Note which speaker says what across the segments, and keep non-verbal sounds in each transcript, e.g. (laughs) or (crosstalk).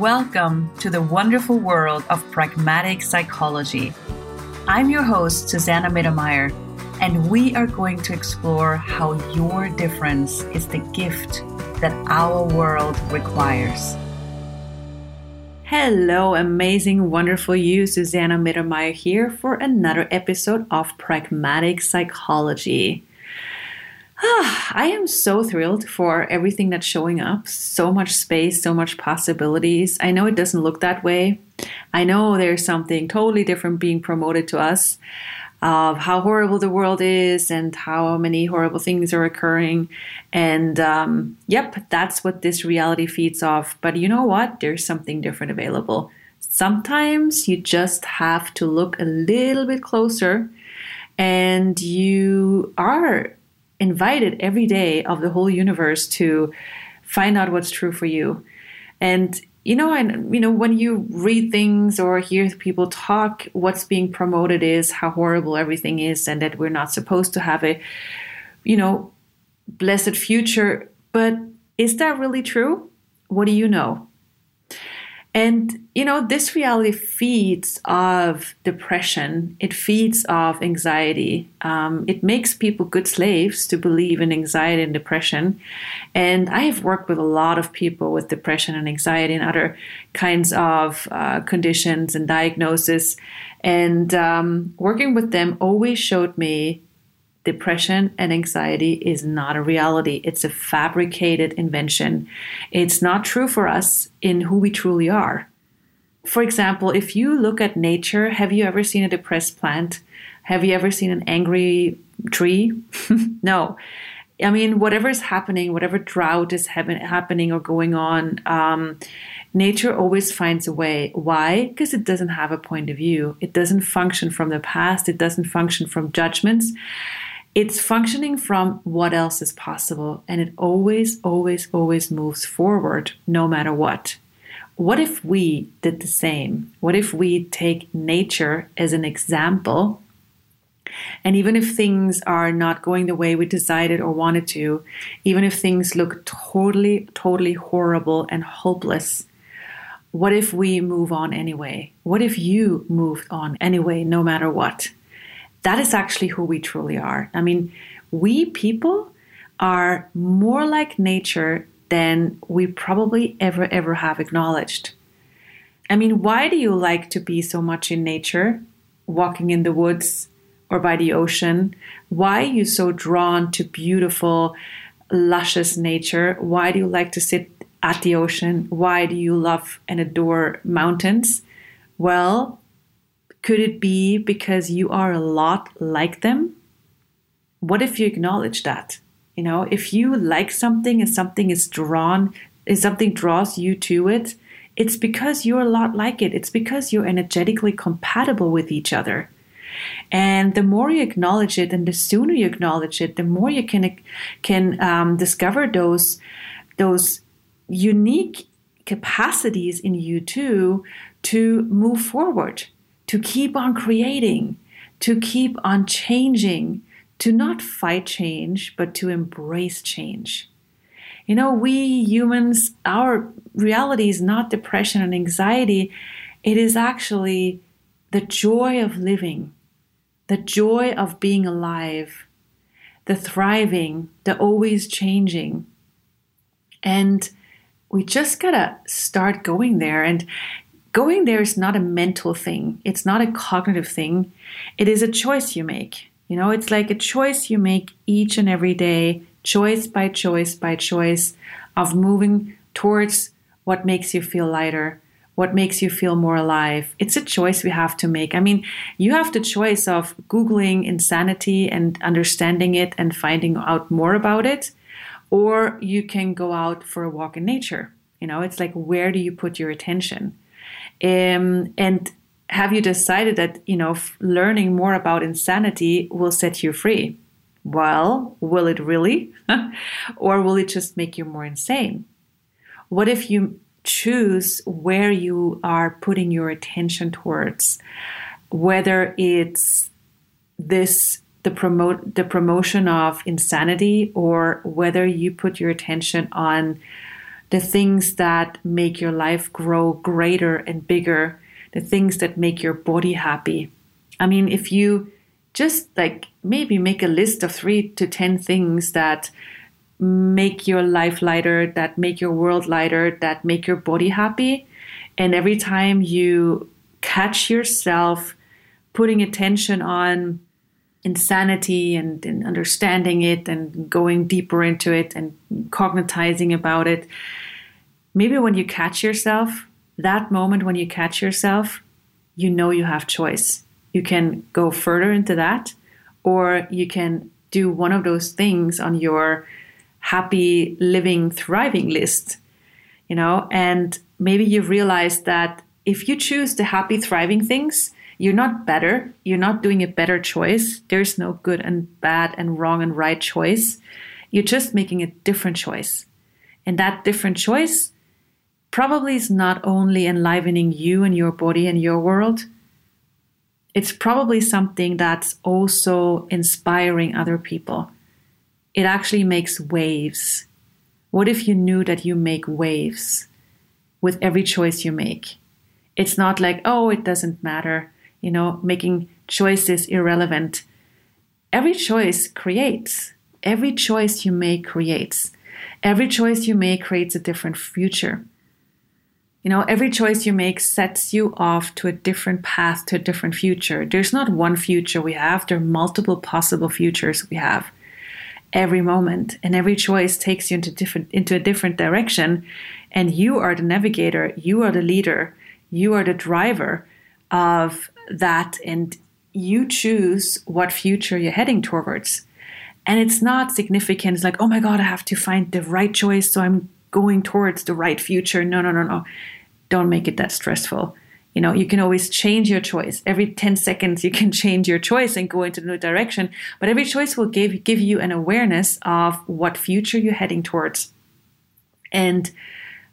Speaker 1: Welcome to the wonderful world of pragmatic psychology. I'm your host, Susanna Mittermeier, and we are going to explore how your difference is the gift that our world requires. Hello, amazing, wonderful you. Susanna Mittermeier here for another episode of Pragmatic Psychology. (sighs) I am so thrilled for everything that's showing up. So much space, so much possibilities. I know it doesn't look that way. I know there's something totally different being promoted to us of how horrible the world is and how many horrible things are occurring. And um, yep, that's what this reality feeds off. But you know what? There's something different available. Sometimes you just have to look a little bit closer and you are invited every day of the whole universe to find out what's true for you. And you know, and you know, when you read things or hear people talk, what's being promoted is how horrible everything is, and that we're not supposed to have a, you know, blessed future. But is that really true? What do you know? And you know, this reality feeds of depression. It feeds of anxiety. Um, it makes people good slaves to believe in anxiety and depression. And I have worked with a lot of people with depression and anxiety and other kinds of uh, conditions and diagnosis. And um, working with them always showed me depression and anxiety is not a reality. It's a fabricated invention. It's not true for us in who we truly are. For example, if you look at nature, have you ever seen a depressed plant? Have you ever seen an angry tree? (laughs) no. I mean, whatever is happening, whatever drought is happening or going on, um, nature always finds a way. Why? Because it doesn't have a point of view. It doesn't function from the past. It doesn't function from judgments. It's functioning from what else is possible, and it always, always, always moves forward no matter what. What if we did the same? What if we take nature as an example? And even if things are not going the way we decided or wanted to, even if things look totally, totally horrible and hopeless, what if we move on anyway? What if you moved on anyway, no matter what? That is actually who we truly are. I mean, we people are more like nature than we probably ever, ever have acknowledged. I mean, why do you like to be so much in nature, walking in the woods or by the ocean? Why are you so drawn to beautiful, luscious nature? Why do you like to sit at the ocean? Why do you love and adore mountains? Well, could it be because you are a lot like them? What if you acknowledge that? You know, if you like something and something is drawn, if something draws you to it, it's because you're a lot like it. It's because you're energetically compatible with each other. And the more you acknowledge it, and the sooner you acknowledge it, the more you can can um, discover those those unique capacities in you too to move forward to keep on creating, to keep on changing, to not fight change, but to embrace change. You know, we humans, our reality is not depression and anxiety, it is actually the joy of living, the joy of being alive, the thriving, the always changing. And we just gotta start going there. And going there is not a mental thing, it's not a cognitive thing. It is a choice you make. You know, it's like a choice you make each and every day, choice by choice by choice, of moving towards what makes you feel lighter, what makes you feel more alive. It's a choice we have to make. I mean, you have the choice of Googling insanity and understanding it and finding out more about it, or you can go out for a walk in nature. You know, it's like, where do you put your attention? Um, and have you decided that you know learning more about insanity will set you free? Well, will it really? (laughs) or will it just make you more insane? What if you choose where you are putting your attention towards? Whether it's this the promote the promotion of insanity or whether you put your attention on the things that make your life grow greater and bigger, the things that make your body happy. I mean, if you just like maybe make a list of three to 10 things that make your life lighter, that make your world lighter, that make your body happy. And every time you catch yourself putting attention on insanity and, and, understanding it and going deeper into it and cognitizing about it. Maybe when you catch yourself, that moment when you catch yourself, you know you have choice. You can go further into that, or you can do one of those things on your happy living thriving list you know and maybe you realize that if you choose the happy thriving things you're not better. You're not doing a better choice. There's no good and bad and wrong and right choice. You're just making a different choice. And that different choice probably is not only enlivening you and your body and your world, it's probably something that's also inspiring other people. It actually makes waves. What if you knew that you make waves with every choice you make? It's not like, oh, it doesn't matter you know, making choices irrelevant. Every choice creates. Every choice you make creates. Every choice you make creates a different future. You know, every choice you make sets you off to a different path, to a different future. There's not one future we have, there are multiple possible futures we have every moment. And every choice takes you into different into a different direction. And you are the navigator, you are the leader, you are the driver of that and you choose what future you're heading towards. And it's not significant. It's like, oh my God, I have to find the right choice. So I'm going towards the right future. No, no, no, no. Don't make it that stressful. You know, you can always change your choice. Every 10 seconds, you can (laughs) change your choice and go into a new direction. But every choice will give, give you an awareness of what future you're heading towards. And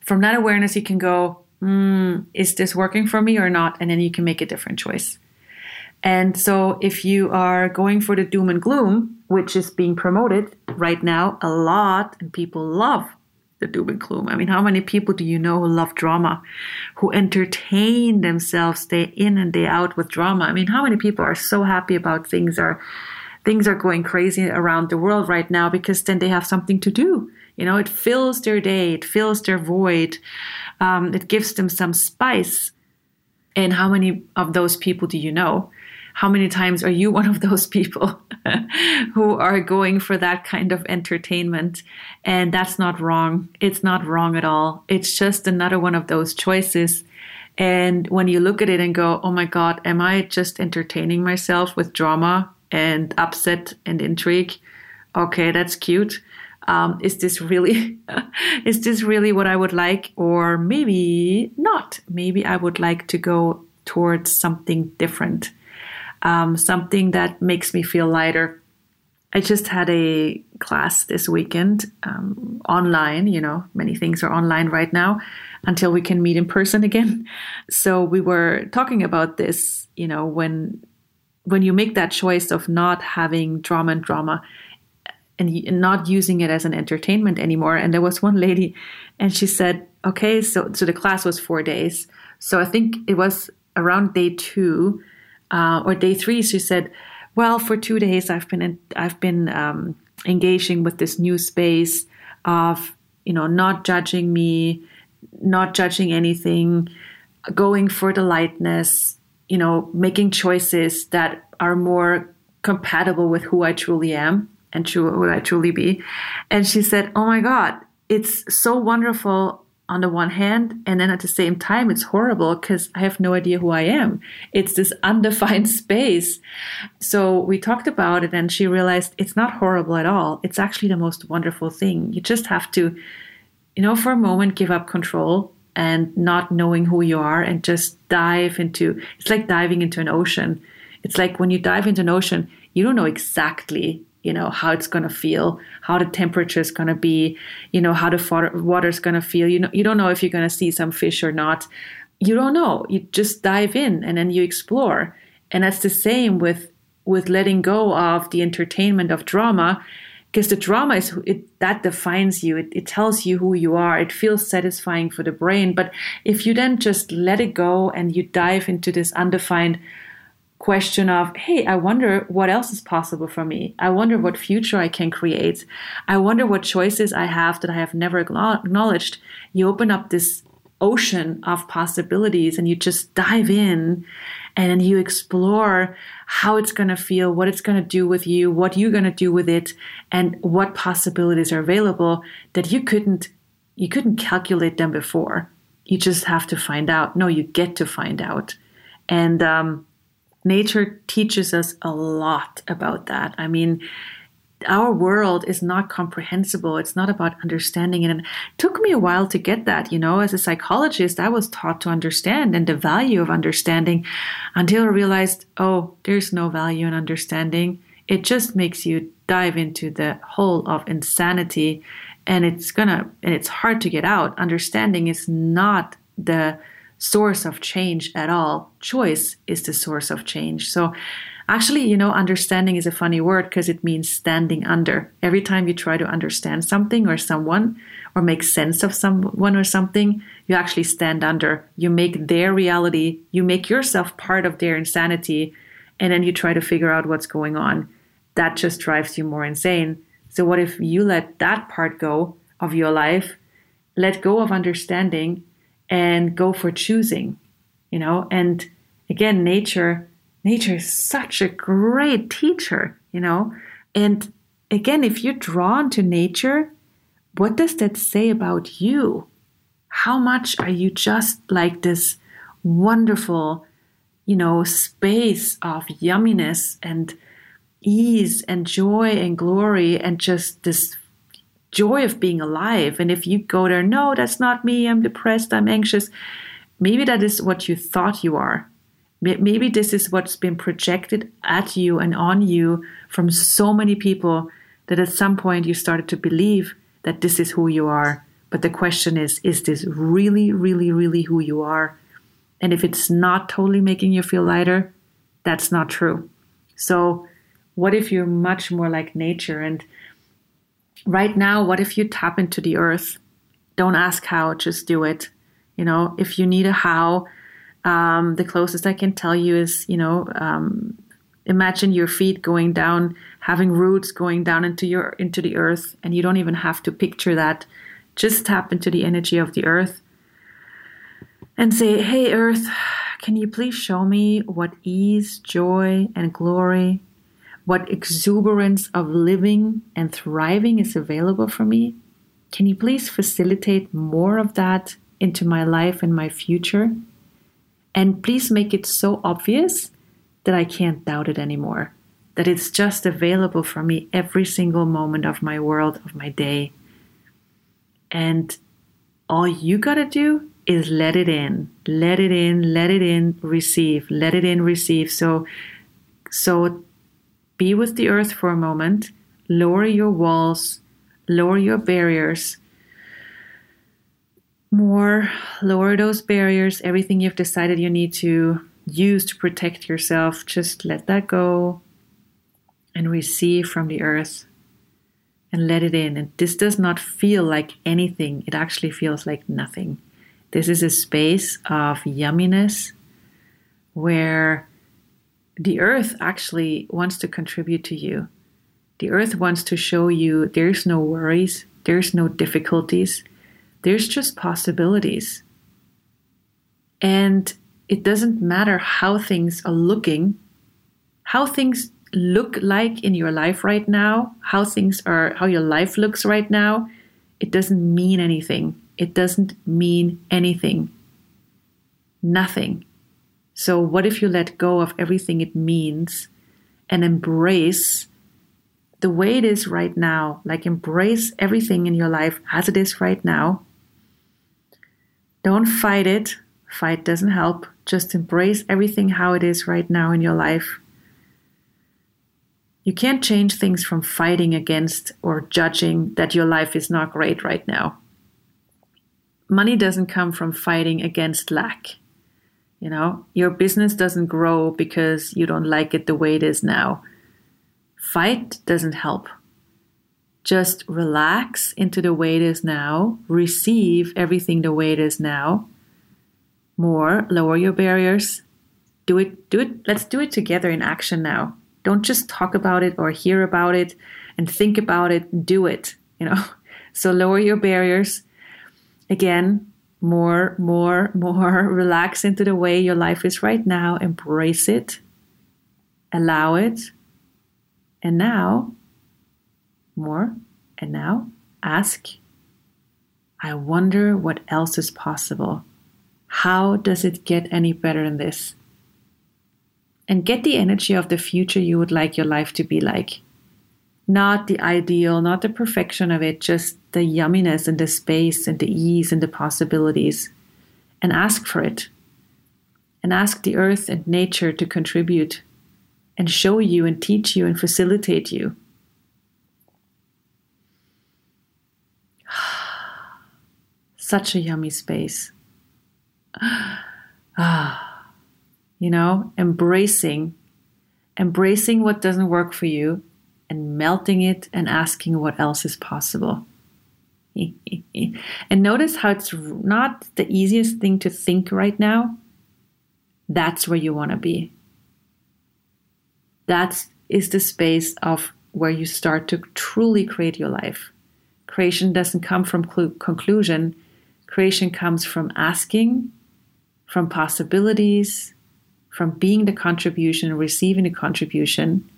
Speaker 1: from that awareness, you can go, mm, is this working for me or not? And then you can make a different choice. And so if you are going for the doom and gloom, which is being promoted right now a lot, and people love the doom and gloom. I mean, how many people do you know who love drama, who entertain themselves day in and day out with drama? I mean, how many people are so happy about things are things are going crazy around the world right now because then they have something to do. You know, it fills their day, it fills their void, um, it gives them some spice. And how many of those people do you know? How many times are you (laughs) one of those people (laughs) who are going for that kind of entertainment? And that's not wrong. It's not wrong at all. It's just another one of those choices. And when you look at it and go, oh my God, am I just entertaining myself with drama and upset and intrigue? Okay, that's cute um, is this really (laughs) is this really what I would like, or maybe not? Maybe I would like to go towards something different, um, something that makes me feel lighter. I just had a class this weekend um, online. You know, many things are online right now until we can meet in person again. (laughs) So we were talking about this. You know, when when you make that choice of not having drama and drama and not using it as an entertainment anymore. And there was one lady, and she said, "Okay, so so the class was four days. So I think it was around day two uh, or day three. She said, "Well, for two days I've been in, I've been um, engaging with this new space of you know not judging me, not judging anything, going for the lightness." You know, making choices that are more compatible with who I truly am and true would I truly be? And she said, Oh my God, it's so wonderful on the one hand, and then at the same time, it's horrible because I have no idea who I am. It's this undefined (laughs) space. So we talked about it, and she realized it's not horrible at all. It's actually the most wonderful thing. You just have to, you know, for a moment, give up control and not knowing who you are and just dive into it's like diving into an ocean. It's like when you dive into an ocean, you don't know exactly you know how it's going to feel how the temperature is going to be you know how the water is going to feel. You know you don't know if you're going to see some fish or not. You don't know. You just dive in and then you explore. And that's the same with with letting go of the entertainment of drama because the drama is it, that defines you. It, it tells you who you are. It feels satisfying for the brain. But if you then just let it go and you dive into this undefined question of hey i wonder what else is possible for me i wonder what future i can create i wonder what choices i have that i have never acknowledged you open up this ocean of possibilities and you just dive in and you explore how it's going to feel, what it's going to do with you, what you're going to do with it, and what possibilities are available that you couldn't you couldn't calculate them before. You just have to find out. No, you get to find out, and um, nature teaches us a lot about that. I mean, our world is not comprehensible. It's not about understanding it. And it took me a while to get that. You know, as a psychologist, I was taught to understand and the value of understanding until I realized, oh, there's no value in understanding. It just makes you dive into the hole of insanity and it's gonna and it's hard to get out. Understanding is not the source of change at all. Choice is the source of change. So Actually, you know, understanding is a funny word because it means standing under. Every time you try to understand something or someone or make sense of someone or something, you actually stand under. You make their reality, you make yourself part of their insanity, and then you try to figure out what's going on. That just drives you more insane. So, what if you let that part go of your life, let go of understanding, and go for choosing? You know, and again, nature nature is such a great teacher, you know? And again, if you're drawn to nature, what does that say about you? How much are you just like this wonderful, you know, space of yumminess and ease and joy and glory and just this joy of being alive? And if you go there, no, that's not me, I'm depressed, I'm anxious, maybe that is what you thought you are. Maybe this is what's been projected at you and on you from so many people that at some point you started to believe that this is who you are. But the question is is this really, really, really who you are? And if it's not totally making you feel lighter, that's not true. So, what if you're much more like nature? And right now, what if you tap into the earth? Don't ask how, just do it. You know, if you need a how, um, the closest I can tell you is, you know, um, imagine your feet going down, having roots going down into your into the earth, and you don't even have to picture that. Just tap into the energy of the earth and say, "Hey, Earth, can you please show me what ease, joy, and glory, what exuberance of living and thriving is available for me? Can you please facilitate more of that into my life and my future?" And please make it so obvious that I can't doubt it anymore, that it's just available for me every single moment of my world, of my day. And all you gotta do is let it in, let it in, let it in, receive, let it in, receive. So, so be with the earth for a moment, lower your walls, lower your barriers, more, lower those barriers, everything you've decided you need to use to protect yourself, just let that go and receive from the earth and let it in. And this does not feel like anything, it actually feels like nothing. This is a space of yumminess where the earth actually wants to contribute to you. The earth wants to show you there's no worries, there's no difficulties there's just possibilities. And it doesn't matter how things are looking, how things look like in your life right now, how things are, how your life looks right now. It doesn't mean anything. It doesn't mean anything. Nothing. So, what if you let go of everything it means and embrace the way it is right now? Like, embrace everything in your life as it is right now don't fight it. Fight doesn't help. Just embrace everything how it is right now in your life. You can't change things from fighting against or judging that your life is not great right now. Money doesn't come from fighting against lack. You know, your business doesn't grow because you don't like it the way it is now. Fight doesn't help. Just relax into the way it is now, receive everything the way it is now. More, lower your barriers. Do it, do it. Let's do it together in action now. Don't just talk about it or hear about it and think about it, do it, you know. (laughs) So lower your barriers. Again, more, more, more. (laughs) Relax into the way your life is right now. Embrace it. Allow it. And now, more. And now, ask I wonder what else is possible. How does it get any better than this? And get the energy of the future you would like your life to be like. Not the ideal, not the perfection of it, just the yumminess and the space and the ease and the possibilities. And ask for it. And ask the earth and nature to contribute and show you and teach you and facilitate you. (sighs) Such a yummy space. (sighs) ah, you know, embracing, embracing what doesn't work for you and melting it and asking what else is possible. (laughs) and notice how it's not the easiest thing to think right now. That's where you want to be. That is the space of where you start to truly create your life. Creation doesn't come from cl- conclusion, creation comes from asking, from possibilities, from being the contribution, receiving the contribution,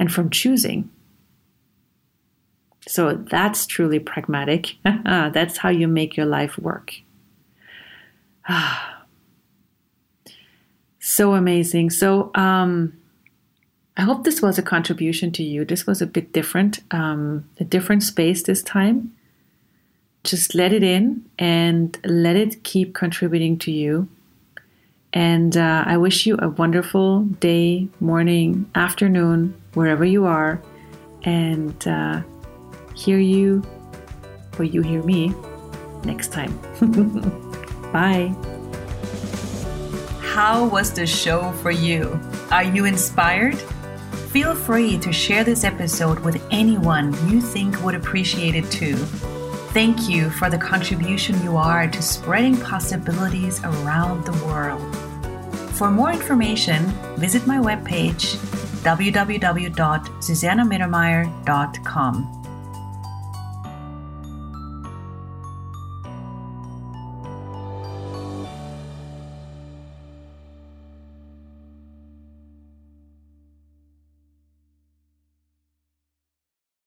Speaker 1: and from choosing. So that's truly pragmatic. (laughs) that's how you make your life work. (sighs) so amazing. So, um, I hope this was a contribution to you. This was a bit different, um, a different space this time. Just let it in and let it keep contributing to you. And uh, I wish you a wonderful day, morning, afternoon, wherever you are. And uh, hear you, or you hear me, next time. (laughs) Bye. How was the show for you? Are you inspired? Feel free to share this episode with anyone you think would appreciate it too. Thank you for the contribution you are to spreading possibilities around the world. For more information, visit my webpage www.susannamittermeier.com.